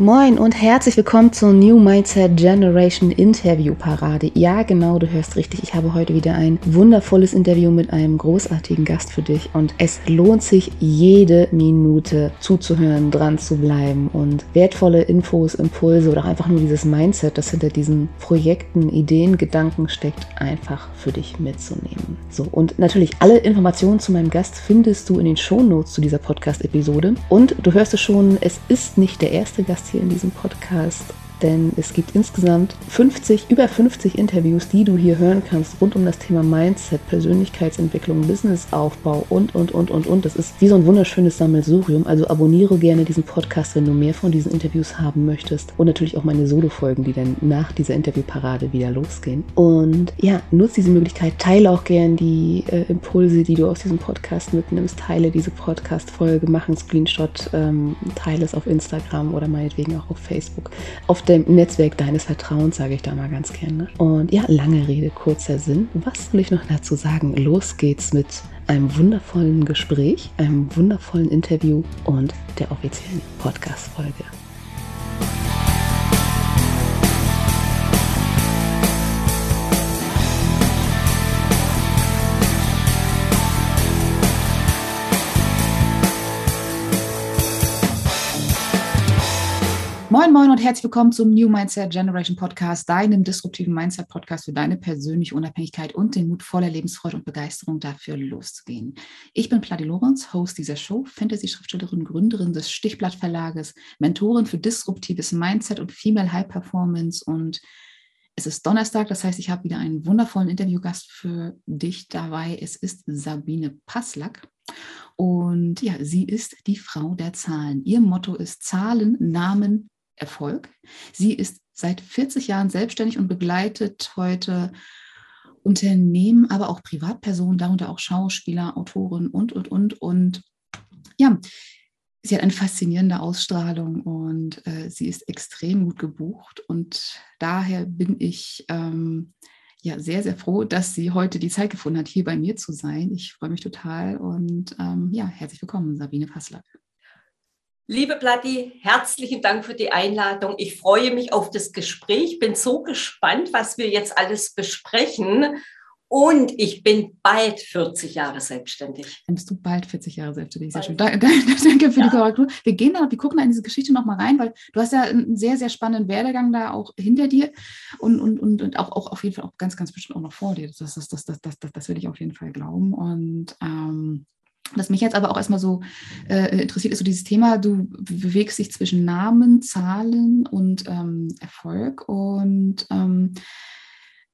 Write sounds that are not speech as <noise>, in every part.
Moin und herzlich willkommen zur New Mindset Generation Interview Parade. Ja, genau, du hörst richtig. Ich habe heute wieder ein wundervolles Interview mit einem großartigen Gast für dich und es lohnt sich jede Minute zuzuhören, dran zu bleiben und wertvolle Infos, Impulse oder einfach nur dieses Mindset, das hinter diesen Projekten, Ideen, Gedanken steckt, einfach für dich mitzunehmen. So, und natürlich alle Informationen zu meinem Gast findest du in den Shownotes zu dieser Podcast-Episode und du hörst es schon, es ist nicht der erste Gast hier in diesem Podcast denn es gibt insgesamt 50, über 50 Interviews, die du hier hören kannst rund um das Thema Mindset, Persönlichkeitsentwicklung, Businessaufbau und, und, und, und, und. Das ist wie so ein wunderschönes Sammelsurium. Also abonniere gerne diesen Podcast, wenn du mehr von diesen Interviews haben möchtest. Und natürlich auch meine Solo-Folgen, die dann nach dieser Interviewparade wieder losgehen. Und ja, nutze diese Möglichkeit, teile auch gerne die äh, Impulse, die du aus diesem Podcast mitnimmst. Teile diese Podcast-Folge, mach einen Screenshot, ähm, teile es auf Instagram oder meinetwegen auch auf Facebook. Auf dem Netzwerk deines Vertrauens, sage ich da mal ganz gerne. Und ja, lange Rede, kurzer Sinn. Was soll ich noch dazu sagen? Los geht's mit einem wundervollen Gespräch, einem wundervollen Interview und der offiziellen Podcast-Folge. Moin, moin und herzlich willkommen zum New Mindset Generation Podcast, deinem disruptiven Mindset Podcast für deine persönliche Unabhängigkeit und den Mut voller Lebensfreude und Begeisterung dafür loszugehen. Ich bin Pladi Lorenz, Host dieser Show, Fantasy-Schriftstellerin, Gründerin des Stichblatt Verlages, Mentorin für disruptives Mindset und Female High Performance und es ist Donnerstag, das heißt, ich habe wieder einen wundervollen Interviewgast für dich dabei. Es ist Sabine Passlack. Und ja, sie ist die Frau der Zahlen. Ihr Motto ist Zahlen, Namen, Erfolg. Sie ist seit 40 Jahren selbstständig und begleitet heute Unternehmen, aber auch Privatpersonen, darunter auch Schauspieler, Autoren und, und, und. Und ja, sie hat eine faszinierende Ausstrahlung und äh, sie ist extrem gut gebucht. Und daher bin ich ähm, ja sehr, sehr froh, dass sie heute die Zeit gefunden hat, hier bei mir zu sein. Ich freue mich total und ähm, ja, herzlich willkommen, Sabine Passlack. Liebe Platti, herzlichen Dank für die Einladung. Ich freue mich auf das Gespräch, bin so gespannt, was wir jetzt alles besprechen. Und ich bin bald 40 Jahre selbstständig. Dann bist du bald 40 Jahre selbstständig. Sehr schön. <laughs> Danke für ja. die Korrektur. Wir gehen da, wir gucken da in diese Geschichte nochmal rein, weil du hast ja einen sehr, sehr spannenden Werdegang da auch hinter dir und, und, und, und auch, auch auf jeden Fall auch ganz, ganz bestimmt auch noch vor dir. Das, das, das, das, das, das, das will ich auf jeden Fall glauben. Und ähm, was mich jetzt aber auch erstmal so äh, interessiert, ist so dieses Thema, du bewegst dich zwischen Namen, Zahlen und ähm, Erfolg. Und ähm,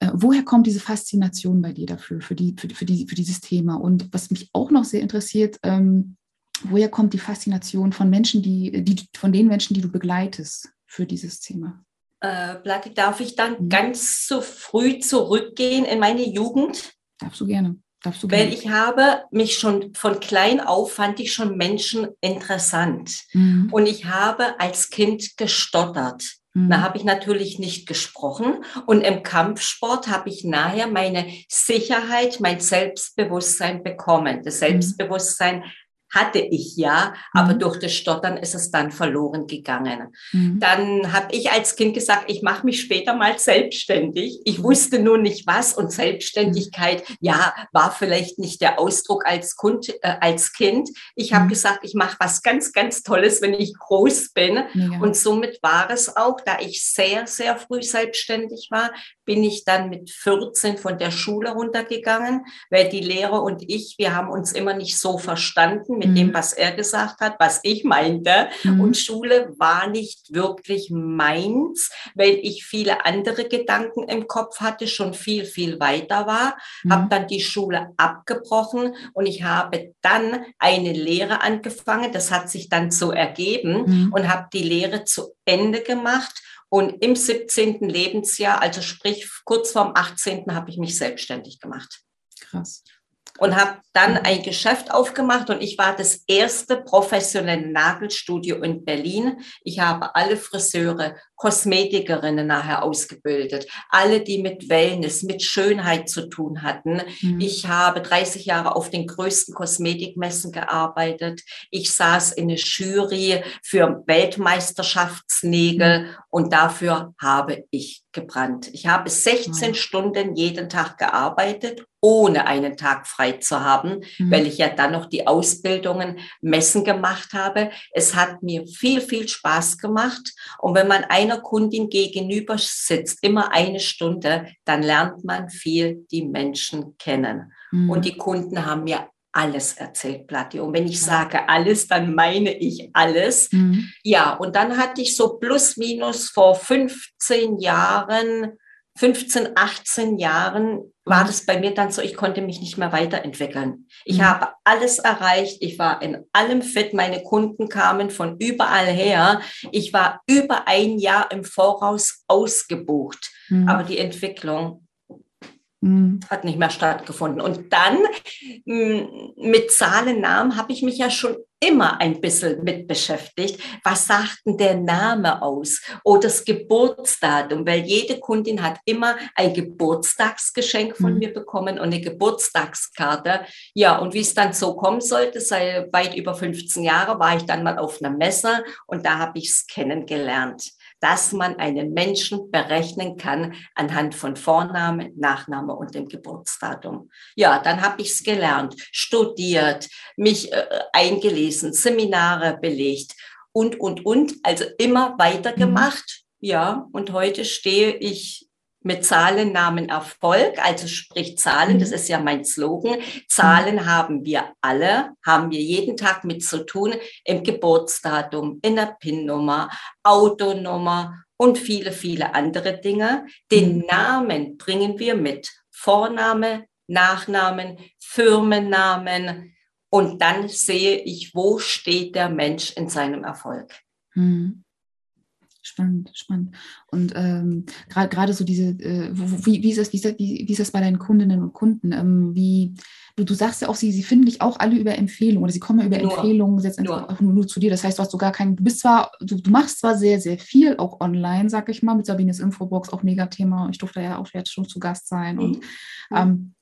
äh, woher kommt diese Faszination bei dir dafür, für, die, für, für, die, für dieses Thema? Und was mich auch noch sehr interessiert, ähm, woher kommt die Faszination von Menschen, die, die, von den Menschen, die du begleitest für dieses Thema? Äh, Blackie, darf ich dann mhm. ganz so früh zurückgehen in meine Jugend? Darfst du gerne. Weil ich habe mich schon von klein auf fand ich schon Menschen interessant. Mhm. Und ich habe als Kind gestottert. Mhm. Da habe ich natürlich nicht gesprochen. Und im Kampfsport habe ich nachher meine Sicherheit, mein Selbstbewusstsein bekommen. Das mhm. Selbstbewusstsein hatte ich ja, aber mhm. durch das Stottern ist es dann verloren gegangen. Mhm. Dann habe ich als Kind gesagt, ich mache mich später mal selbstständig. Ich wusste nur nicht was und Selbstständigkeit, mhm. ja, war vielleicht nicht der Ausdruck als, Kund, äh, als Kind. Ich habe mhm. gesagt, ich mache was ganz, ganz Tolles, wenn ich groß bin. Ja. Und somit war es auch, da ich sehr, sehr früh selbstständig war, bin ich dann mit 14 von der Schule runtergegangen, weil die Lehrer und ich, wir haben uns immer nicht so verstanden mit mhm. dem, was er gesagt hat, was ich meinte. Mhm. Und Schule war nicht wirklich meins, weil ich viele andere Gedanken im Kopf hatte, schon viel, viel weiter war. Mhm. Habe dann die Schule abgebrochen und ich habe dann eine Lehre angefangen. Das hat sich dann so ergeben mhm. und habe die Lehre zu Ende gemacht und im 17. Lebensjahr, also sprich kurz vorm 18. habe ich mich selbstständig gemacht. Krass. und habe dann ein Geschäft aufgemacht und ich war das erste professionelle Nagelstudio in Berlin. Ich habe alle Friseure, Kosmetikerinnen nachher ausgebildet, alle, die mit Wellness, mit Schönheit zu tun hatten. Mhm. Ich habe 30 Jahre auf den größten Kosmetikmessen gearbeitet. Ich saß in der Jury für Weltmeisterschaftsnägel mhm. und dafür habe ich gebrannt. Ich habe 16 mhm. Stunden jeden Tag gearbeitet, ohne einen Tag frei zu haben, mhm. weil ich ja dann noch die Ausbildungen Messen gemacht habe. Es hat mir viel, viel Spaß gemacht. Und wenn man einer Kundin gegenüber sitzt, immer eine Stunde, dann lernt man viel die Menschen kennen. Mhm. Und die Kunden haben mir alles erzählt, Platti. Und wenn ich sage alles, dann meine ich alles. Mhm. Ja, und dann hatte ich so plus minus vor 15 Jahren, 15, 18 Jahren war mhm. das bei mir dann so, ich konnte mich nicht mehr weiterentwickeln. Ich mhm. habe alles erreicht. Ich war in allem fit. Meine Kunden kamen von überall her. Ich war über ein Jahr im Voraus ausgebucht. Mhm. Aber die Entwicklung Mhm. Hat nicht mehr stattgefunden. Und dann mm, mit Zahlennamen habe ich mich ja schon immer ein bisschen mit beschäftigt. Was sagt denn der Name aus? Oder das Geburtsdatum? Weil jede Kundin hat immer ein Geburtstagsgeschenk von mhm. mir bekommen und eine Geburtstagskarte. Ja, und wie es dann so kommen sollte, seit weit über 15 Jahre war ich dann mal auf einer Messe und da habe ich es kennengelernt dass man einen Menschen berechnen kann anhand von Vorname, Nachname und dem Geburtsdatum. Ja, dann habe ich es gelernt, studiert, mich äh, eingelesen, Seminare belegt und, und, und. Also immer weitergemacht. Mhm. Ja, und heute stehe ich mit Zahlen, Namen, Erfolg, also sprich Zahlen, das mhm. ist ja mein Slogan. Zahlen mhm. haben wir alle, haben wir jeden Tag mit zu tun, im Geburtsdatum, in der PIN-Nummer, Autonummer und viele, viele andere Dinge. Den mhm. Namen bringen wir mit. Vorname, Nachnamen, Firmennamen. Und dann sehe ich, wo steht der Mensch in seinem Erfolg. Mhm. Spannend, spannend. Und ähm, gerade so diese, äh, wie, wie, ist das, wie, wie, wie ist das bei deinen Kundinnen und Kunden? Ähm, wie, du, du sagst ja auch, sie, sie finden dich auch alle über Empfehlungen oder sie kommen ja über nur, Empfehlungen jetzt nur. Nur zu dir. Das heißt, du hast sogar keinen, du bist zwar, du, du machst zwar sehr, sehr viel auch online, sag ich mal, mit Sabines Infobox auch mega Thema. Ich durfte ja auch jetzt schon zu Gast sein. Mhm. Und ähm,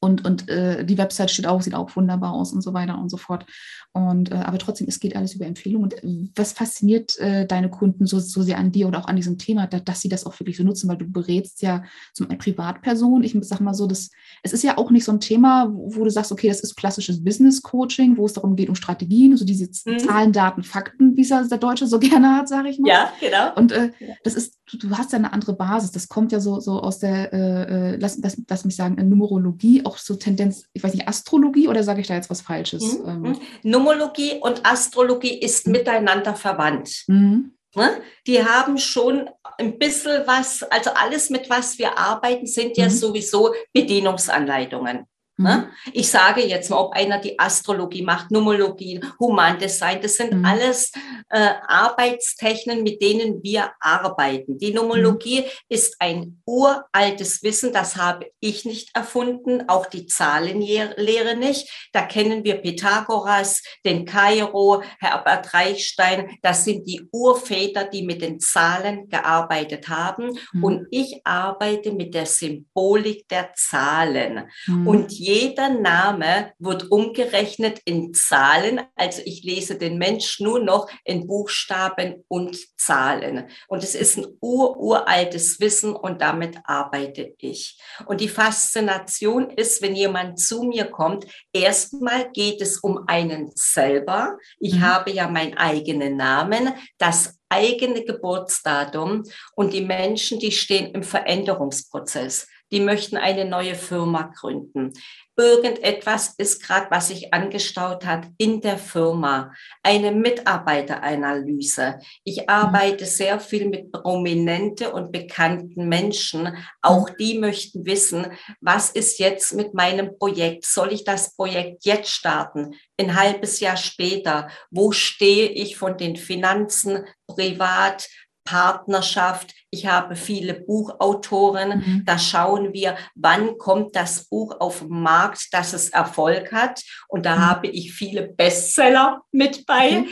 und, und äh, die Website steht auch, sieht auch wunderbar aus und so weiter und so fort. Und äh, aber trotzdem, es geht alles über Empfehlungen. Und äh, was fasziniert äh, deine Kunden so, so sehr an dir oder auch an diesem Thema, da, dass sie das auch wirklich so nutzen, weil du berätst ja zum Beispiel Privatpersonen. Ich sag mal so, das, es ist ja auch nicht so ein Thema, wo, wo du sagst, okay, das ist klassisches Business-Coaching, wo es darum geht, um Strategien, so diese mhm. Zahlen, Daten, Fakten, wie es der Deutsche so <laughs> gerne hat, sage ich mal. Ja, genau. Und äh, das ist, du, du, hast ja eine andere Basis. Das kommt ja so, so aus der, lass, lass, lass mich sagen, Numerologie auch so Tendenz, ich weiß nicht, Astrologie oder sage ich da jetzt was Falsches? Mhm. Ähm. Numerologie und Astrologie ist mhm. miteinander verwandt. Mhm. Ne? Die haben schon ein bisschen was, also alles, mit was wir arbeiten, sind ja mhm. sowieso Bedienungsanleitungen. Ne? Mhm. Ich sage jetzt mal, ob einer die Astrologie macht, Numerologie, Humandesign, das sind mhm. alles äh, Arbeitstechnen, mit denen wir arbeiten. Die Numerologie mhm. ist ein uraltes Wissen, das habe ich nicht erfunden, auch die Zahlenlehre nicht. Da kennen wir Pythagoras, den Kairo, Herbert Reichstein, das sind die Urväter, die mit den Zahlen gearbeitet haben. Mhm. Und ich arbeite mit der Symbolik der Zahlen. Mhm. Und jeder Name wird umgerechnet in Zahlen. Also ich lese den Mensch nur noch in Buchstaben und Zahlen. Und es ist ein ururaltes Wissen und damit arbeite ich. Und die Faszination ist, wenn jemand zu mir kommt, erstmal geht es um einen selber. Ich mhm. habe ja meinen eigenen Namen, das eigene Geburtsdatum und die Menschen, die stehen im Veränderungsprozess die möchten eine neue Firma gründen. Irgendetwas ist gerade, was sich angestaut hat in der Firma. Eine Mitarbeiteranalyse. Ich arbeite sehr viel mit prominente und bekannten Menschen. Auch die möchten wissen, was ist jetzt mit meinem Projekt? Soll ich das Projekt jetzt starten? Ein halbes Jahr später? Wo stehe ich von den Finanzen privat? Partnerschaft. Ich habe viele Buchautoren. Mhm. Da schauen wir, wann kommt das Buch auf den Markt, dass es Erfolg hat. Und da mhm. habe ich viele Bestseller mit bei. Mhm.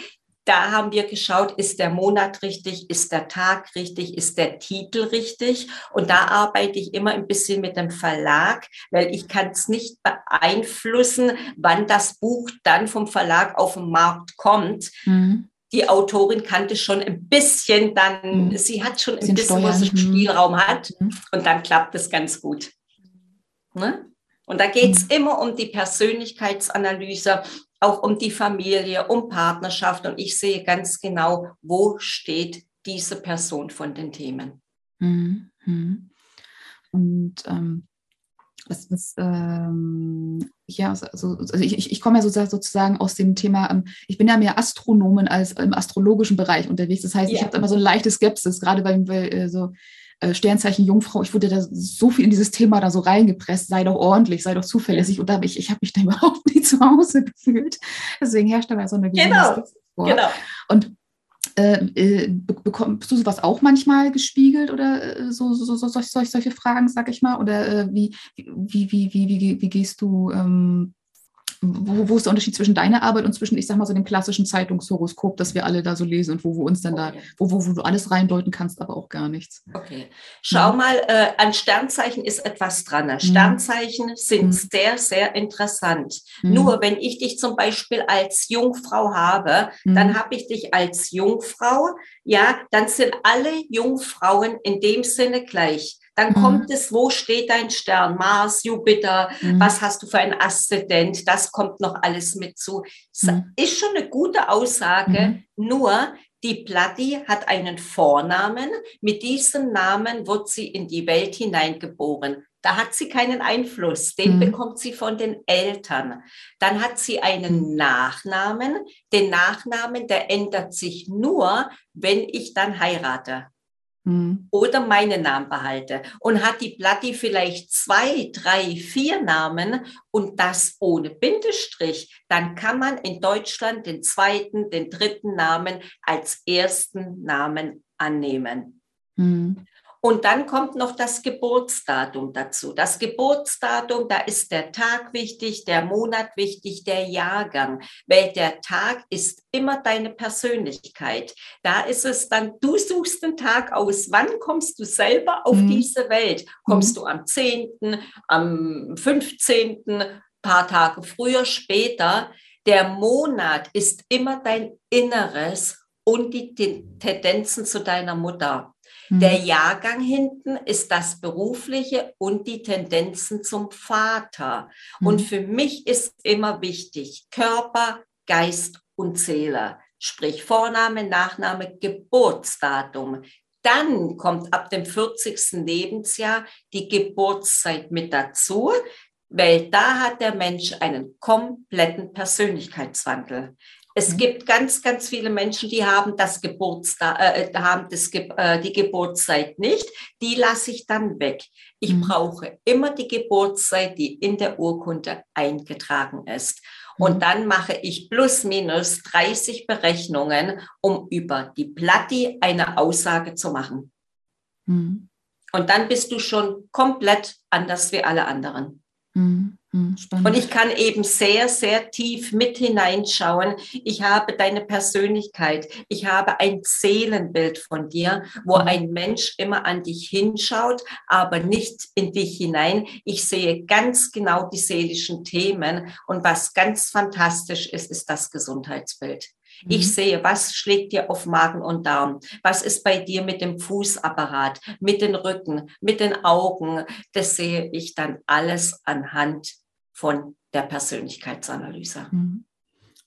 Da haben wir geschaut, ist der Monat richtig, ist der Tag richtig, ist der Titel richtig. Und da arbeite ich immer ein bisschen mit dem Verlag, weil ich kann es nicht beeinflussen, wann das Buch dann vom Verlag auf den Markt kommt. Mhm die Autorin kannte schon ein bisschen dann, mhm. sie hat schon ein bisschen, was mhm. Spielraum hat mhm. und dann klappt es ganz gut. Ne? Und da geht es mhm. immer um die Persönlichkeitsanalyse, auch um die Familie, um Partnerschaft und ich sehe ganz genau, wo steht diese Person von den Themen. Mhm. mhm. Und ähm, was, was ähm, ja, also, also ich, ich, komme ja sozusagen aus dem Thema, ähm, ich bin ja mehr Astronomen als im astrologischen Bereich unterwegs. Das heißt, ja. ich habe immer so eine leichte Skepsis, gerade bei, bei äh, so äh, Sternzeichen Jungfrau, ich wurde da so viel in dieses Thema da so reingepresst, sei doch ordentlich, sei doch zuverlässig. Und da habe ich, ich habe mich da <laughs> überhaupt nicht zu Hause gefühlt. Deswegen herrscht da so eine genau. vor. Genau. Und äh, äh bekommst du sowas auch manchmal gespiegelt oder äh, so, so, so, so, solche Fragen, sag ich mal? Oder äh, wie, wie, wie, wie, wie, wie gehst du ähm, wo, wo ist der Unterschied zwischen deiner Arbeit und zwischen, ich sag mal, so dem klassischen Zeitungshoroskop, das wir alle da so lesen und wo wir uns dann okay. da, wo, wo, wo du alles reindeuten kannst, aber auch gar nichts. Okay. Schau ja. mal, äh, an Sternzeichen ist etwas dran. Mhm. Sternzeichen sind mhm. sehr, sehr interessant. Mhm. Nur wenn ich dich zum Beispiel als Jungfrau habe, dann mhm. habe ich dich als Jungfrau, ja, dann sind alle Jungfrauen in dem Sinne gleich. Dann mhm. kommt es, wo steht dein Stern? Mars, Jupiter, mhm. was hast du für ein Aszendent? Das kommt noch alles mit zu. Mhm. Ist schon eine gute Aussage, mhm. nur die Platti hat einen Vornamen. Mit diesem Namen wird sie in die Welt hineingeboren. Da hat sie keinen Einfluss. Den mhm. bekommt sie von den Eltern. Dann hat sie einen Nachnamen. Den Nachnamen, der ändert sich nur, wenn ich dann heirate. Mhm. oder meinen Namen behalte. Und hat die Platti vielleicht zwei, drei, vier Namen und das ohne Bindestrich, dann kann man in Deutschland den zweiten, den dritten Namen als ersten Namen annehmen. Mhm. Und dann kommt noch das Geburtsdatum dazu. Das Geburtsdatum, da ist der Tag wichtig, der Monat wichtig, der Jahrgang, weil der Tag ist immer deine Persönlichkeit. Da ist es dann, du suchst den Tag aus. Wann kommst du selber auf mhm. diese Welt? Kommst mhm. du am 10., am 15., paar Tage früher, später? Der Monat ist immer dein Inneres und die Tendenzen zu deiner Mutter. Der mhm. Jahrgang hinten ist das Berufliche und die Tendenzen zum Vater. Mhm. Und für mich ist immer wichtig Körper, Geist und Seele. Sprich Vorname, Nachname, Geburtsdatum. Dann kommt ab dem 40. Lebensjahr die Geburtszeit mit dazu, weil da hat der Mensch einen kompletten Persönlichkeitswandel. Es mhm. gibt ganz, ganz viele Menschen, die haben das Geburtstag, äh, haben das, äh, die Geburtszeit nicht. Die lasse ich dann weg. Ich mhm. brauche immer die Geburtszeit, die in der Urkunde eingetragen ist. Und mhm. dann mache ich plus minus 30 Berechnungen, um über die Platti eine Aussage zu machen. Mhm. Und dann bist du schon komplett anders wie alle anderen. Mhm. Hm, spannend. Und ich kann eben sehr, sehr tief mit hineinschauen. Ich habe deine Persönlichkeit. Ich habe ein Seelenbild von dir, wo mhm. ein Mensch immer an dich hinschaut, aber nicht in dich hinein. Ich sehe ganz genau die seelischen Themen. Und was ganz fantastisch ist, ist das Gesundheitsbild. Ich mhm. sehe, was schlägt dir auf Magen und Darm? Was ist bei dir mit dem Fußapparat, mit den Rücken, mit den Augen? Das sehe ich dann alles anhand von der Persönlichkeitsanalyse. Mhm.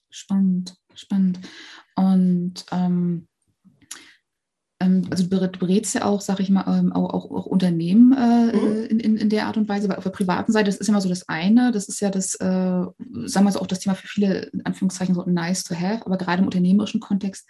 Spannend, spannend. Und ähm, ähm, also du berätst ja auch, sag ich mal, ähm, auch, auch, auch Unternehmen äh, mhm. in, in, in, der Art und Weise. Aber auf der privaten Seite, das ist immer so das eine, das ist ja das, äh, sagen wir so, auch das Thema für viele, in Anführungszeichen, so nice to have, aber gerade im unternehmerischen Kontext,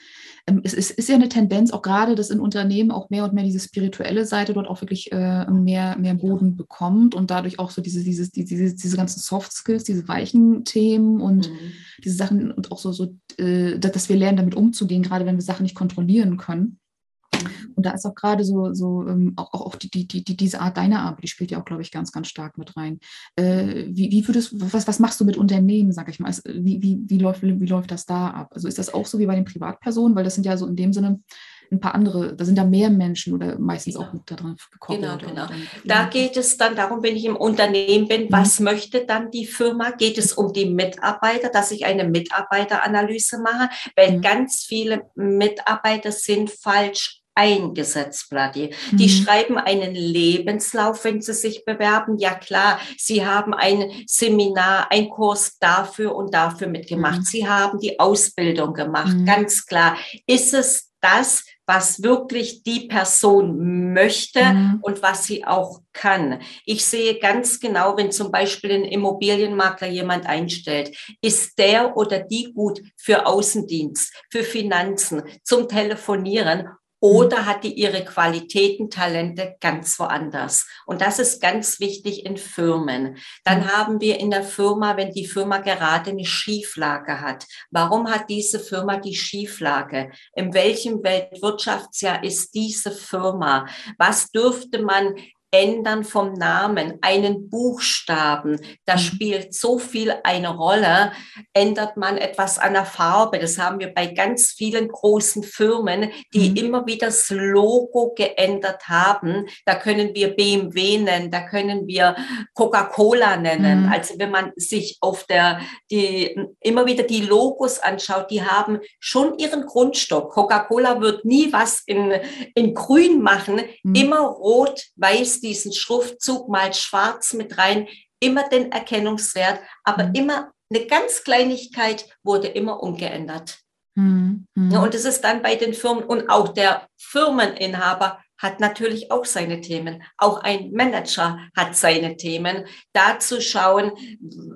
ähm, es, es ist ja eine Tendenz, auch gerade, dass in Unternehmen auch mehr und mehr diese spirituelle Seite dort auch wirklich äh, mehr, mehr Boden bekommt und dadurch auch so diese, dieses, diese, diese ganzen Soft Skills, diese weichen Themen und mhm. diese Sachen und auch so, so äh, dass wir lernen, damit umzugehen, gerade wenn wir Sachen nicht kontrollieren können Und da ist auch gerade so, so ähm, auch, auch die, die, die, diese Art deiner Arbeit, die spielt ja auch, glaube ich, ganz, ganz stark mit rein. Äh, wie, wie würdest, was, was machst du mit Unternehmen, sag ich mal? Also, wie, wie, wie, läuft, wie läuft das da ab? Also ist das auch so wie bei den Privatpersonen? Weil das sind ja so in dem Sinne ein paar andere, da sind da mehr Menschen oder meistens genau. auch mit da dran gekoppelt. Genau, genau. Da geht es dann darum, wenn ich im Unternehmen bin, mhm. was möchte dann die Firma? Geht es um die Mitarbeiter, dass ich eine Mitarbeiteranalyse mache? Weil mhm. ganz viele Mitarbeiter sind falsch eingesetzt, Bloody. Mhm. Die schreiben einen Lebenslauf, wenn sie sich bewerben. Ja klar, sie haben ein Seminar, ein Kurs dafür und dafür mitgemacht. Mhm. Sie haben die Ausbildung gemacht, mhm. ganz klar. Ist es das, was wirklich die Person möchte mhm. und was sie auch kann. Ich sehe ganz genau, wenn zum Beispiel ein Immobilienmakler jemand einstellt, ist der oder die gut für Außendienst, für Finanzen, zum Telefonieren oder hat die ihre Qualitäten, Talente ganz woanders? Und das ist ganz wichtig in Firmen. Dann mhm. haben wir in der Firma, wenn die Firma gerade eine Schieflage hat. Warum hat diese Firma die Schieflage? In welchem Weltwirtschaftsjahr ist diese Firma? Was dürfte man Ändern vom Namen, einen Buchstaben, da mhm. spielt so viel eine Rolle. Ändert man etwas an der Farbe, das haben wir bei ganz vielen großen Firmen, die mhm. immer wieder das Logo geändert haben. Da können wir BMW nennen, da können wir Coca-Cola nennen. Mhm. Also wenn man sich auf der, die, immer wieder die Logos anschaut, die haben schon ihren Grundstock. Coca-Cola wird nie was in, in grün machen, mhm. immer rot, weiß, diesen Schriftzug mal schwarz mit rein, immer den Erkennungswert, aber mhm. immer eine ganz Kleinigkeit wurde immer umgeändert. Mhm. Ja, und es ist dann bei den Firmen und auch der Firmeninhaber hat natürlich auch seine Themen. Auch ein Manager hat seine Themen. Da zu schauen,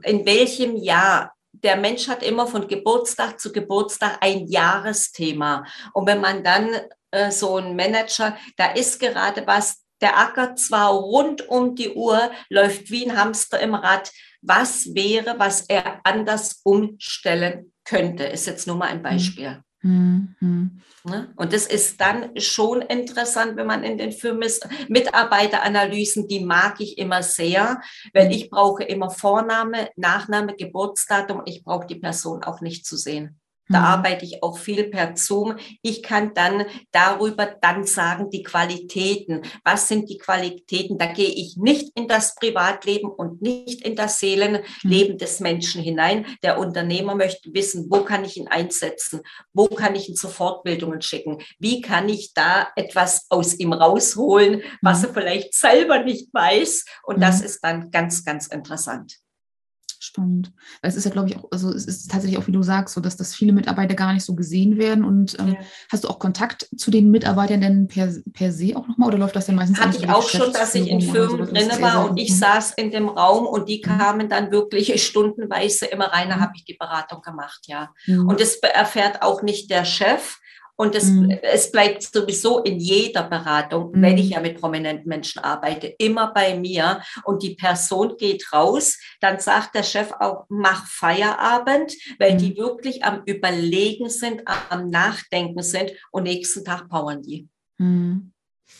in welchem Jahr der Mensch hat immer von Geburtstag zu Geburtstag ein Jahresthema. Und wenn man dann äh, so ein Manager, da ist gerade was, der Acker zwar rund um die Uhr, läuft wie ein Hamster im Rad. Was wäre, was er anders umstellen könnte? Ist jetzt nur mal ein Beispiel. Mhm. Und das ist dann schon interessant, wenn man in den Firmen ist. Mitarbeiteranalysen, die mag ich immer sehr, weil ich brauche immer Vorname, Nachname, Geburtsdatum. Ich brauche die Person auch nicht zu sehen. Da mhm. arbeite ich auch viel per Zoom. Ich kann dann darüber dann sagen, die Qualitäten. Was sind die Qualitäten? Da gehe ich nicht in das Privatleben und nicht in das Seelenleben mhm. des Menschen hinein. Der Unternehmer möchte wissen, wo kann ich ihn einsetzen? Wo kann ich ihn zu Fortbildungen schicken? Wie kann ich da etwas aus ihm rausholen, was mhm. er vielleicht selber nicht weiß? Und das ist dann ganz, ganz interessant. Spannend. Weil es ist ja, glaube ich, auch, also es ist tatsächlich auch, wie du sagst, so, dass, dass viele Mitarbeiter gar nicht so gesehen werden. Und ähm, ja. hast du auch Kontakt zu den Mitarbeitern denn per, per se auch nochmal oder läuft das denn meistens? Hatte ich auch schon, dass ich in Firmen so, drin war und ich mhm. saß in dem Raum und die mhm. kamen dann wirklich stundenweise immer rein, da mhm. habe ich die Beratung gemacht, ja. Mhm. Und das erfährt auch nicht der Chef, und es, mhm. es bleibt sowieso in jeder Beratung, mhm. wenn ich ja mit prominenten Menschen arbeite, immer bei mir. Und die Person geht raus, dann sagt der Chef auch, mach Feierabend, weil mhm. die wirklich am Überlegen sind, am Nachdenken sind und nächsten Tag powern die. Mhm.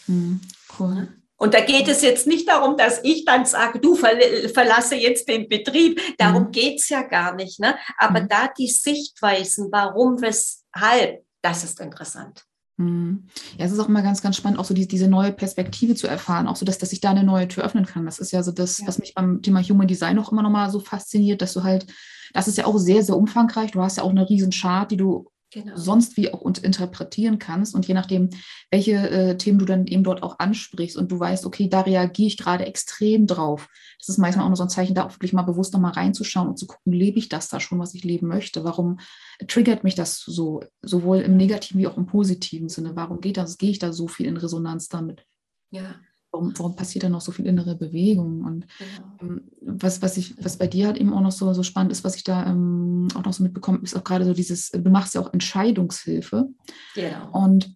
Mhm. Cool. Und da geht es jetzt nicht darum, dass ich dann sage, du verlasse jetzt den Betrieb. Darum mhm. geht's ja gar nicht. Ne? Aber mhm. da die Sichtweisen, warum, weshalb, das ist interessant. Mhm. Ja, es ist auch immer ganz, ganz spannend, auch so die, diese neue Perspektive zu erfahren, auch so, dass, dass sich da eine neue Tür öffnen kann. Das ist ja so das, ja. was mich beim Thema Human Design auch immer noch mal so fasziniert, dass du halt, das ist ja auch sehr, sehr umfangreich. Du hast ja auch eine riesen Chart, die du genau. sonst wie auch interpretieren kannst. Und je nachdem, welche äh, Themen du dann eben dort auch ansprichst und du weißt, okay, da reagiere ich gerade extrem drauf. Das ist meistens auch nur so ein Zeichen, da auch wirklich mal bewusst nochmal reinzuschauen und zu gucken, lebe ich das da schon, was ich leben möchte? Warum triggert mich das so, sowohl im negativen wie auch im positiven Sinne? Warum geht das, gehe ich da so viel in Resonanz damit? Ja warum, warum passiert da noch so viel innere Bewegung? Und genau. ähm, was, was, ich, was bei dir halt eben auch noch so, so spannend ist, was ich da ähm, auch noch so mitbekomme, ist auch gerade so dieses, du machst ja auch Entscheidungshilfe. Genau. Und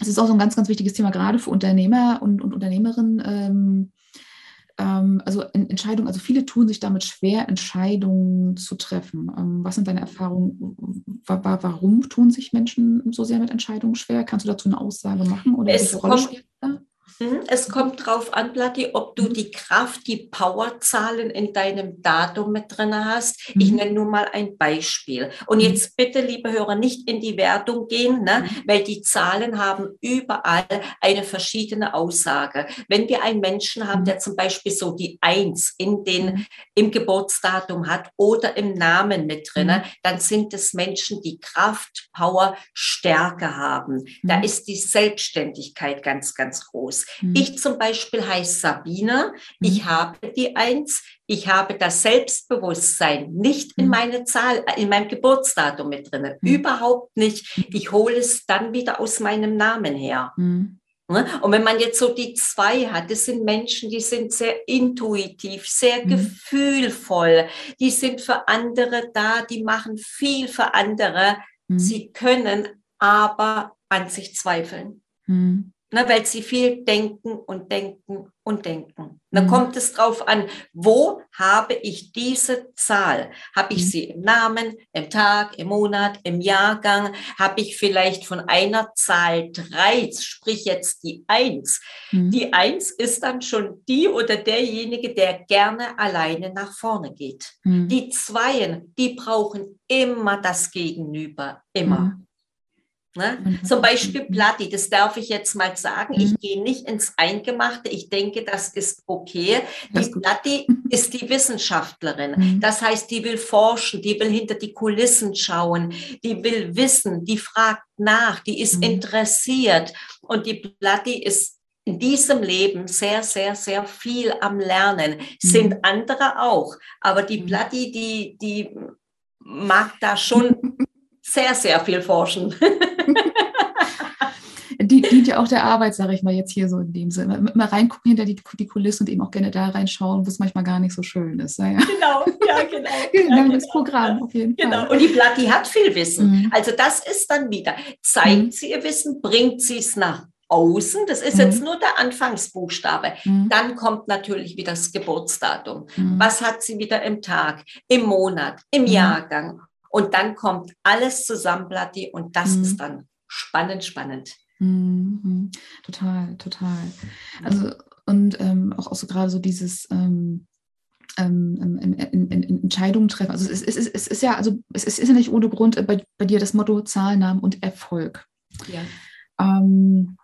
es ist auch so ein ganz, ganz wichtiges Thema, gerade für Unternehmer und, und Unternehmerinnen. Ähm, ähm, also Entscheidungen, also viele tun sich damit schwer, Entscheidungen zu treffen. Ähm, was sind deine Erfahrungen? Warum tun sich Menschen so sehr mit Entscheidungen schwer? Kannst du dazu eine Aussage machen oder es welche Rolle spielt da? Mhm. Es kommt drauf an, Platti, ob du mhm. die Kraft, die Powerzahlen in deinem Datum mit drin hast. Ich mhm. nenne nur mal ein Beispiel. Und jetzt bitte, liebe Hörer, nicht in die Wertung gehen, ne? weil die Zahlen haben überall eine verschiedene Aussage. Wenn wir einen Menschen haben, der zum Beispiel so die Eins in den, im Geburtsdatum hat oder im Namen mit drin, dann sind es Menschen, die Kraft, Power, Stärke haben. Da ist die Selbstständigkeit ganz, ganz groß. Mhm. Ich zum Beispiel heiße Sabine, mhm. ich habe die Eins, ich habe das Selbstbewusstsein nicht in mhm. meine Zahl, in meinem Geburtsdatum mit drin, mhm. überhaupt nicht. Mhm. Ich hole es dann wieder aus meinem Namen her. Mhm. Ne? Und wenn man jetzt so die zwei hat, das sind Menschen, die sind sehr intuitiv, sehr mhm. gefühlvoll, die sind für andere da, die machen viel für andere. Mhm. Sie können aber an sich zweifeln. Mhm ne, weil sie viel denken und denken und denken. Dann mhm. kommt es drauf an, wo habe ich diese Zahl? Habe ich mhm. sie im Namen, im Tag, im Monat, im Jahrgang? Habe ich vielleicht von einer Zahl drei, sprich jetzt die Eins? Mhm. Die Eins ist dann schon die oder derjenige, der gerne alleine nach vorne geht. Mhm. Die Zweien, die brauchen immer das Gegenüber, immer. Mhm. Ne? Mhm. Zum Beispiel Platti, das darf ich jetzt mal sagen. Mhm. Ich gehe nicht ins Eingemachte. Ich denke, das ist okay. Die Platti ist die Wissenschaftlerin. Mhm. Das heißt, die will forschen, die will hinter die Kulissen schauen, die will wissen, die fragt nach, die ist mhm. interessiert. Und die Platti ist in diesem Leben sehr, sehr, sehr viel am Lernen. Sind mhm. andere auch. Aber die mhm. Platti, die, die mag da schon <laughs> sehr, sehr viel forschen. <laughs> die dient ja auch der Arbeit, sage ich mal jetzt hier so in dem Sinne. Mal reingucken hinter die, die Kulissen und eben auch gerne da reinschauen, wo es manchmal gar nicht so schön ist. Ja. Genau, ja, <laughs> genau. genau ja, das genau, Programm auf jeden genau. Fall. Und die Platti hat viel Wissen. Mhm. Also das ist dann wieder, zeigt mhm. sie ihr Wissen, bringt sie es nach außen, das ist mhm. jetzt nur der Anfangsbuchstabe. Mhm. Dann kommt natürlich wieder das Geburtsdatum. Mhm. Was hat sie wieder im Tag, im Monat, im mhm. Jahrgang? Und dann kommt alles zusammen, Platti, und das mhm. ist dann spannend, spannend. Mhm. Total, total. Also, und ähm, auch, auch so gerade so dieses ähm, ähm, in, in, in Entscheidungen treffen. Also es, es, es, es, ist ja, also es ist, ja nicht ohne Grund bei, bei dir das Motto Zahlnamen und Erfolg. Ja. Ähm,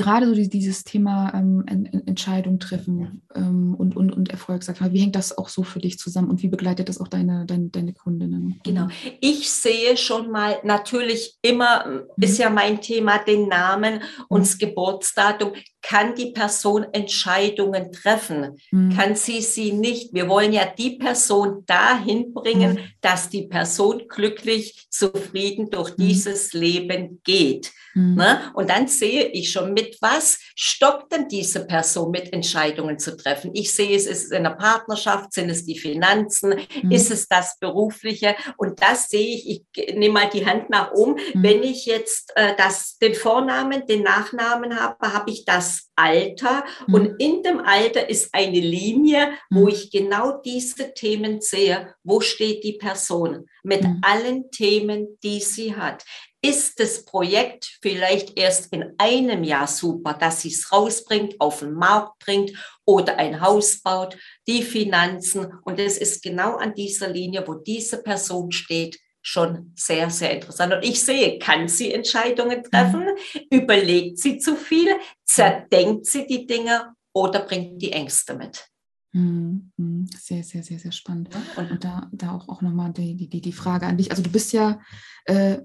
gerade so dieses Thema ähm, Entscheidung treffen ähm, und, und, und Erfolg, sag mal, wie hängt das auch so für dich zusammen und wie begleitet das auch deine, deine, deine Kundinnen? Genau. Ich sehe schon mal, natürlich immer mhm. ist ja mein Thema den Namen und das Geburtsdatum. Kann die Person Entscheidungen treffen? Mhm. Kann sie sie nicht? Wir wollen ja die Person dahin bringen, mhm. dass die Person glücklich, zufrieden durch mhm. dieses Leben geht. Mhm. Ne? Und dann sehe ich schon, mit was stoppt denn diese Person mit Entscheidungen zu treffen? Ich sehe es, ist es in der Partnerschaft, sind es die Finanzen, mhm. ist es das Berufliche? Und das sehe ich, ich nehme mal die Hand nach oben, mhm. wenn ich jetzt äh, das, den Vornamen, den Nachnamen habe, habe ich das Alter mhm. und in dem Alter ist eine Linie, wo mhm. ich genau diese Themen sehe. Wo steht die Person mit mhm. allen Themen, die sie hat? Ist das Projekt vielleicht erst in einem Jahr super, dass sie es rausbringt, auf den Markt bringt oder ein Haus baut, die Finanzen. Und es ist genau an dieser Linie, wo diese Person steht, schon sehr, sehr interessant. Und ich sehe, kann sie Entscheidungen treffen? Mhm. Überlegt sie zu viel? Zerdenkt sie die Dinge oder bringt die Ängste mit? Mhm. Mhm. Sehr, sehr, sehr, sehr spannend. Und, und da, da auch, auch nochmal die, die, die Frage an dich. Also du bist ja äh,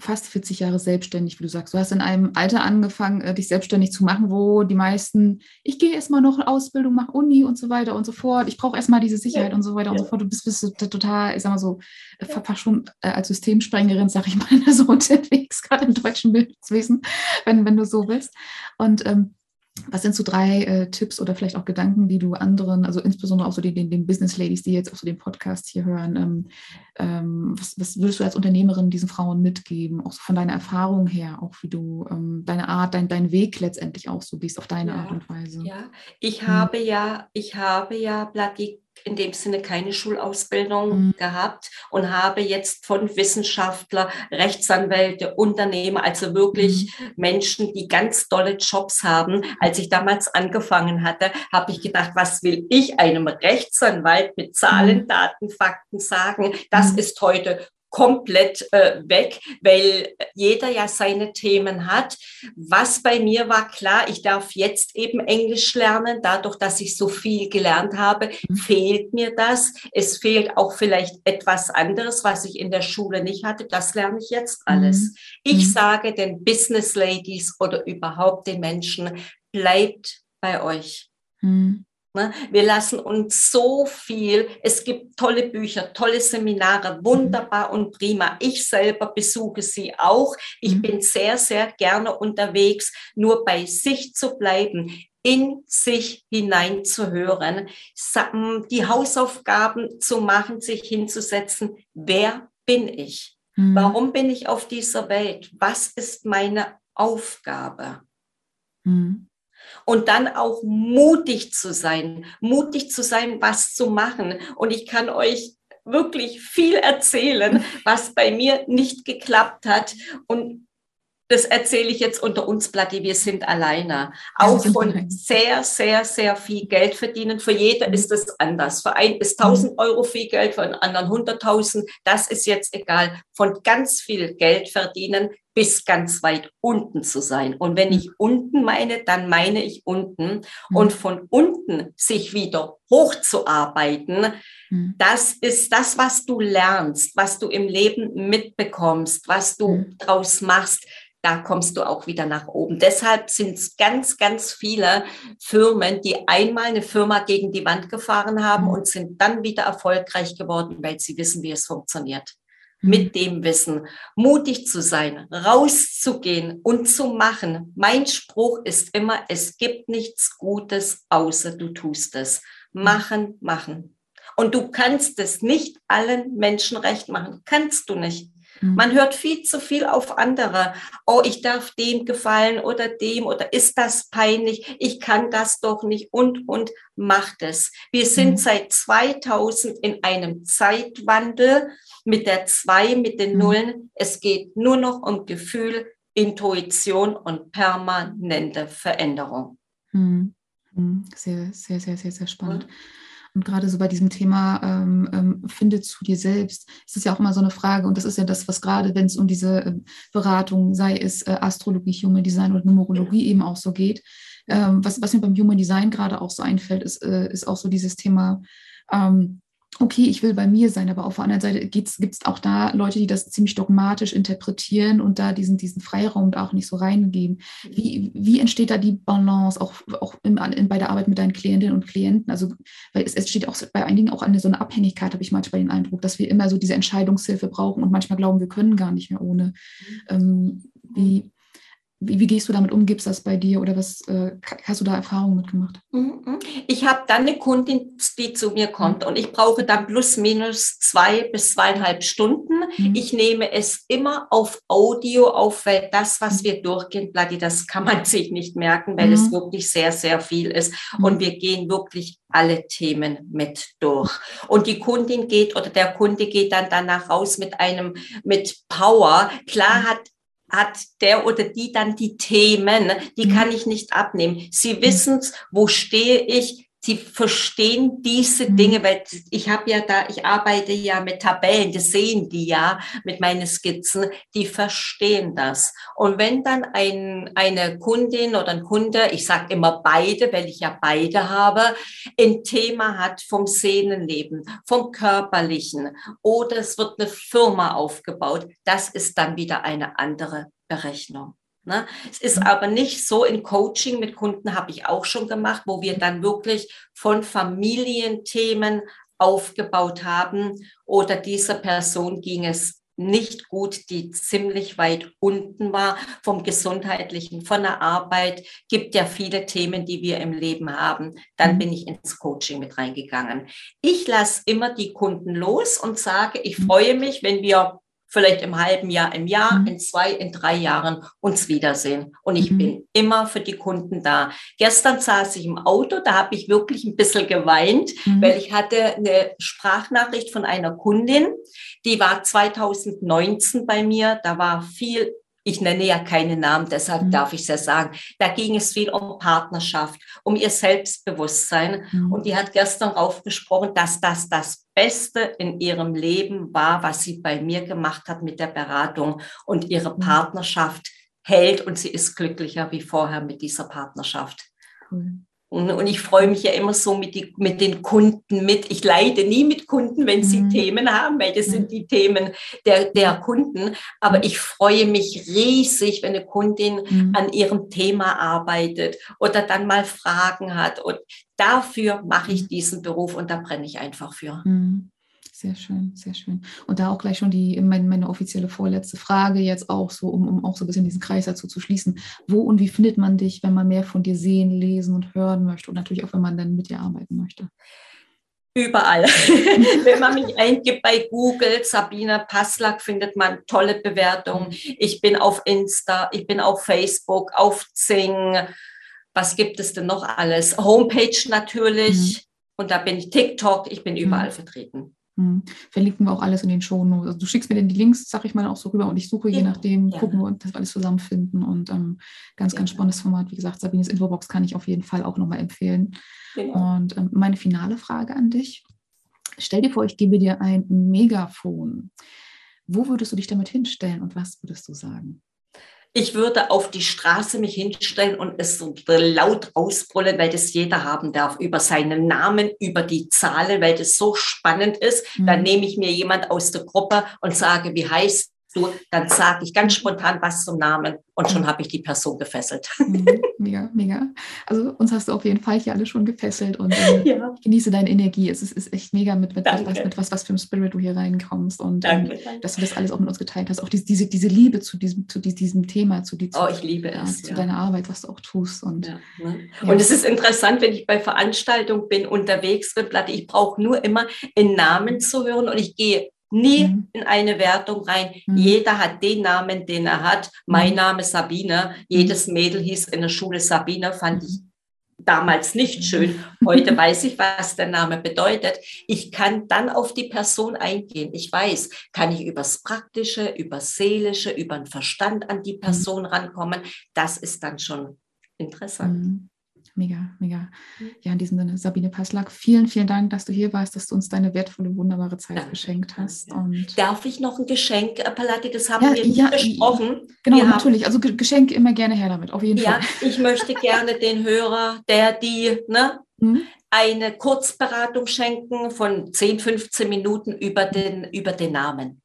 fast 40 Jahre selbstständig, wie du sagst. Du hast in einem Alter angefangen, äh, dich selbstständig zu machen, wo die meisten, ich gehe erstmal noch Ausbildung, mache Uni und so weiter und so fort. Ich brauche erstmal diese Sicherheit ja. und so weiter ja. und so fort. Du bist, bist total, ich sag mal so, äh, fast schon äh, als Systemsprengerin, sag ich mal, <laughs> so unterwegs, gerade im deutschen Bildungswesen, wenn, wenn du so willst. Und ähm, was sind so drei äh, Tipps oder vielleicht auch Gedanken, die du anderen, also insbesondere auch so den, den, den Business Ladies, die jetzt auch so den Podcast hier hören, ähm, ähm, was, was, würdest du als Unternehmerin diesen Frauen mitgeben, auch so von deiner Erfahrung her, auch wie du ähm, deine Art, dein, dein Weg letztendlich auch so gehst auf deine ja, Art und Weise? Ja, ich hm. habe ja, ich habe ja Bloody in dem Sinne keine Schulausbildung mhm. gehabt und habe jetzt von Wissenschaftler, Rechtsanwälte, Unternehmer, also wirklich mhm. Menschen, die ganz tolle Jobs haben. Als ich damals angefangen hatte, habe ich gedacht, was will ich einem Rechtsanwalt mit Zahlen, mhm. Daten, Fakten sagen? Das mhm. ist heute komplett äh, weg, weil jeder ja seine Themen hat. Was bei mir war klar, ich darf jetzt eben Englisch lernen. Dadurch, dass ich so viel gelernt habe, mhm. fehlt mir das. Es fehlt auch vielleicht etwas anderes, was ich in der Schule nicht hatte. Das lerne ich jetzt alles. Mhm. Ich mhm. sage den Business Ladies oder überhaupt den Menschen, bleibt bei euch. Mhm. Ne? Wir lassen uns so viel, es gibt tolle Bücher, tolle Seminare, wunderbar und prima. Ich selber besuche sie auch. Ich mhm. bin sehr, sehr gerne unterwegs, nur bei sich zu bleiben, in sich hineinzuhören, die Hausaufgaben zu machen, sich hinzusetzen. Wer bin ich? Mhm. Warum bin ich auf dieser Welt? Was ist meine Aufgabe? Mhm und dann auch mutig zu sein, mutig zu sein, was zu machen. Und ich kann euch wirklich viel erzählen, was bei mir nicht geklappt hat. Und das erzähle ich jetzt unter uns, Platti, wir sind alleine. Auch von sehr, sehr, sehr viel Geld verdienen. Für jeder mhm. ist es anders. Für einen ist 1000 mhm. Euro viel Geld, für einen anderen 100.000. Das ist jetzt egal. Von ganz viel Geld verdienen bis ganz weit unten zu sein. Und wenn ich mhm. unten meine, dann meine ich unten. Und von unten sich wieder hochzuarbeiten, das ist das, was du lernst, was du im Leben mitbekommst, was du draus machst da kommst du auch wieder nach oben. Deshalb sind es ganz, ganz viele Firmen, die einmal eine Firma gegen die Wand gefahren haben mhm. und sind dann wieder erfolgreich geworden, weil sie wissen, wie es funktioniert. Mhm. Mit dem Wissen, mutig zu sein, rauszugehen und zu machen. Mein Spruch ist immer, es gibt nichts Gutes, außer du tust es. Mhm. Machen, machen. Und du kannst es nicht allen Menschen recht machen. Kannst du nicht. Mhm. Man hört viel zu viel auf andere. Oh, ich darf dem gefallen oder dem oder ist das peinlich? Ich kann das doch nicht und und macht es. Wir sind mhm. seit 2000 in einem Zeitwandel mit der zwei, mit den mhm. Nullen. Es geht nur noch um Gefühl, Intuition und permanente Veränderung. Mhm. Mhm. Sehr, sehr, sehr, sehr, sehr spannend. Und gerade so bei diesem Thema ähm, ähm, finde zu dir selbst, ist es ja auch immer so eine Frage. Und das ist ja das, was gerade, wenn es um diese äh, Beratung, sei es äh, Astrologie, Human Design oder Numerologie eben auch so geht. Ähm, was, was mir beim Human Design gerade auch so einfällt, ist, äh, ist auch so dieses Thema, ähm, okay, ich will bei mir sein, aber auf der anderen Seite gibt es auch da Leute, die das ziemlich dogmatisch interpretieren und da diesen, diesen Freiraum da auch nicht so reingeben. Wie, wie entsteht da die Balance, auch, auch in, in, bei der Arbeit mit deinen Klientinnen und Klienten? Also, weil es, es steht auch bei einigen auch eine so eine Abhängigkeit, habe ich manchmal den Eindruck, dass wir immer so diese Entscheidungshilfe brauchen und manchmal glauben, wir können gar nicht mehr ohne. Ähm, wie, wie, wie, gehst du damit um? Gibt es das bei dir oder was äh, hast du da Erfahrungen mitgemacht? Mhm. Ich habe dann eine Kundin, die zu mir kommt und ich brauche dann plus minus zwei bis zweieinhalb Stunden. Mhm. Ich nehme es immer auf Audio auf, weil das, was mhm. wir durchgehen, Bloody, das kann man <laughs> sich nicht merken, weil mhm. es wirklich sehr, sehr viel ist. Mhm. Und wir gehen wirklich alle Themen mit durch. Und die Kundin geht oder der Kunde geht dann danach raus mit einem, mit Power. Klar mhm. hat hat der oder die dann die Themen, die mhm. kann ich nicht abnehmen. Sie mhm. wissen, wo stehe ich, sie verstehen diese mhm. Dinge, weil ich habe ja da, ich arbeite ja mit Tabellen, das sehen die ja mit meinen Skizzen, die verstehen das. Und wenn dann ein, eine Kundin oder ein Kunde, ich sage immer beide, weil ich ja beide habe, ein Thema hat vom Seelenleben, vom körperlichen oder es wird eine Firma aufgebaut, das ist dann wieder eine andere Berechnung. Ne? Es ist aber nicht so in Coaching mit Kunden, habe ich auch schon gemacht, wo wir dann wirklich von Familienthemen aufgebaut haben oder dieser Person ging es nicht gut, die ziemlich weit unten war vom gesundheitlichen, von der Arbeit. Gibt ja viele Themen, die wir im Leben haben. Dann bin ich ins Coaching mit reingegangen. Ich lasse immer die Kunden los und sage, ich freue mich, wenn wir vielleicht im halben Jahr, im Jahr, mhm. in zwei, in drei Jahren uns wiedersehen. Und ich mhm. bin immer für die Kunden da. Gestern saß ich im Auto, da habe ich wirklich ein bisschen geweint, mhm. weil ich hatte eine Sprachnachricht von einer Kundin, die war 2019 bei mir, da war viel ich nenne ja keine Namen, deshalb mhm. darf ich es ja sagen. Da ging es viel um Partnerschaft, um ihr Selbstbewusstsein. Mhm. Und die hat gestern aufgesprochen, dass das das Beste in ihrem Leben war, was sie bei mir gemacht hat mit der Beratung und ihre mhm. Partnerschaft hält und sie ist glücklicher wie vorher mit dieser Partnerschaft. Cool. Und, ich freue mich ja immer so mit, die, mit den Kunden mit. Ich leide nie mit Kunden, wenn sie mhm. Themen haben, weil das sind die Themen der, der Kunden. Aber ich freue mich riesig, wenn eine Kundin mhm. an ihrem Thema arbeitet oder dann mal Fragen hat. Und dafür mache ich mhm. diesen Beruf und da brenne ich einfach für. Mhm. Sehr schön, sehr schön. Und da auch gleich schon die, meine, meine offizielle vorletzte Frage jetzt auch so, um, um auch so ein bisschen diesen Kreis dazu zu schließen. Wo und wie findet man dich, wenn man mehr von dir sehen, lesen und hören möchte und natürlich auch, wenn man dann mit dir arbeiten möchte? Überall. <laughs> wenn man mich eingibt bei Google, Sabine Passlack, findet man tolle Bewertungen. Mhm. Ich bin auf Insta, ich bin auf Facebook, auf Zing. Was gibt es denn noch alles? Homepage natürlich. Mhm. Und da bin ich TikTok, ich bin überall mhm. vertreten. Hm. Verlinken wir auch alles in den Shownotes. Also du schickst mir dann die Links, sag ich mal, auch so rüber und ich suche je nachdem, ja. gucken wir und das alles zusammenfinden. Und ähm, ganz, ja. ganz spannendes Format. Wie gesagt, Sabines Infobox kann ich auf jeden Fall auch nochmal empfehlen. Genau. Und ähm, meine finale Frage an dich. Stell dir vor, ich gebe dir ein Megafon. Wo würdest du dich damit hinstellen und was würdest du sagen? Ich würde auf die Straße mich hinstellen und es laut ausbrüllen, weil das jeder haben darf, über seinen Namen, über die Zahlen, weil das so spannend ist. Mhm. Dann nehme ich mir jemand aus der Gruppe und sage, wie heißt du, dann sage ich ganz spontan was zum Namen und schon habe ich die Person gefesselt. Mhm, mega, mega. Also uns hast du auf jeden Fall hier alle schon gefesselt und ähm, <laughs> ja. genieße deine Energie. Es ist, ist echt mega mit, mit, was, mit was, was für ein Spirit du hier reinkommst und ähm, dass du das alles auch mit uns geteilt hast. Auch diese, diese, diese Liebe zu diesem, zu diesem Thema, zu, die, oh, ich liebe ja, es, zu ja. deiner Arbeit, was du auch tust. Und, ne? und es ist interessant, wenn ich bei Veranstaltungen bin, unterwegs bin, ich brauche nur immer einen Namen zu hören und ich gehe nie mhm. in eine Wertung rein. Mhm. Jeder hat den Namen, den er hat. Mein mhm. Name ist Sabine. Jedes Mädel hieß in der Schule Sabine, fand ich damals nicht schön. Heute weiß ich, was der Name bedeutet. Ich kann dann auf die Person eingehen. Ich weiß, kann ich übers Praktische, übers Seelische, über den Verstand an die Person rankommen. Das ist dann schon interessant. Mega, mega. Mhm. Ja, in diesem Sinne, Sabine Passlack, vielen, vielen Dank, dass du hier warst, dass du uns deine wertvolle, wunderbare Zeit Danke. geschenkt hast. Und Darf ich noch ein Geschenk, äh, Palatti, das haben ja, wir nicht ja, besprochen. Genau, wir natürlich. also Geschenke immer gerne her damit, auf jeden ja, Fall. Ja, ich möchte gerne den Hörer, der die, ne, mhm. eine Kurzberatung schenken von 10, 15 Minuten über den, über den Namen.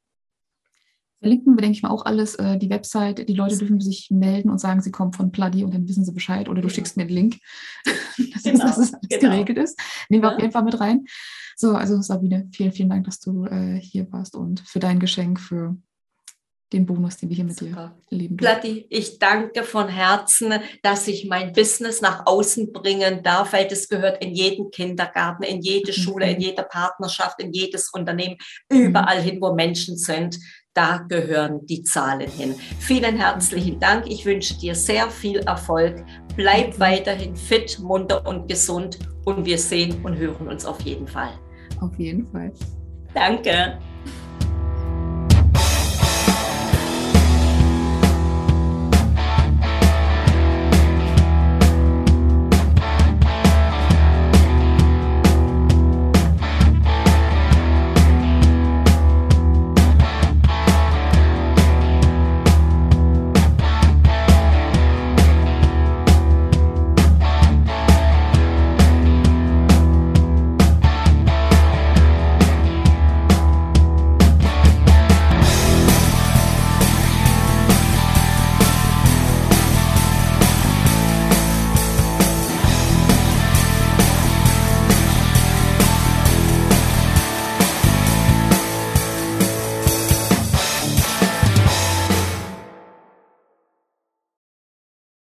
Verlinken wir, denke ich mal, auch alles, äh, die Website. Die Leute dürfen sich melden und sagen, sie kommen von Pladi und dann wissen sie Bescheid oder du schickst mir den Link, <laughs> dass, genau, das, dass alles genau. geregelt ist. Nehmen wir ja. auf jeden Fall mit rein. So, also Sabine, vielen, vielen Dank, dass du äh, hier warst und für dein Geschenk, für den Bonus, den wir hier mit Super. dir leben. Platti, ich danke von Herzen, dass ich mein Business nach außen bringen darf, weil das gehört in jeden Kindergarten, in jede mhm. Schule, in jede Partnerschaft, in jedes Unternehmen, überall mhm. hin, wo Menschen sind da gehören die Zahlen hin. Vielen herzlichen Dank. Ich wünsche dir sehr viel Erfolg. Bleib weiterhin fit, munter und gesund und wir sehen und hören uns auf jeden Fall. Auf jeden Fall. Danke.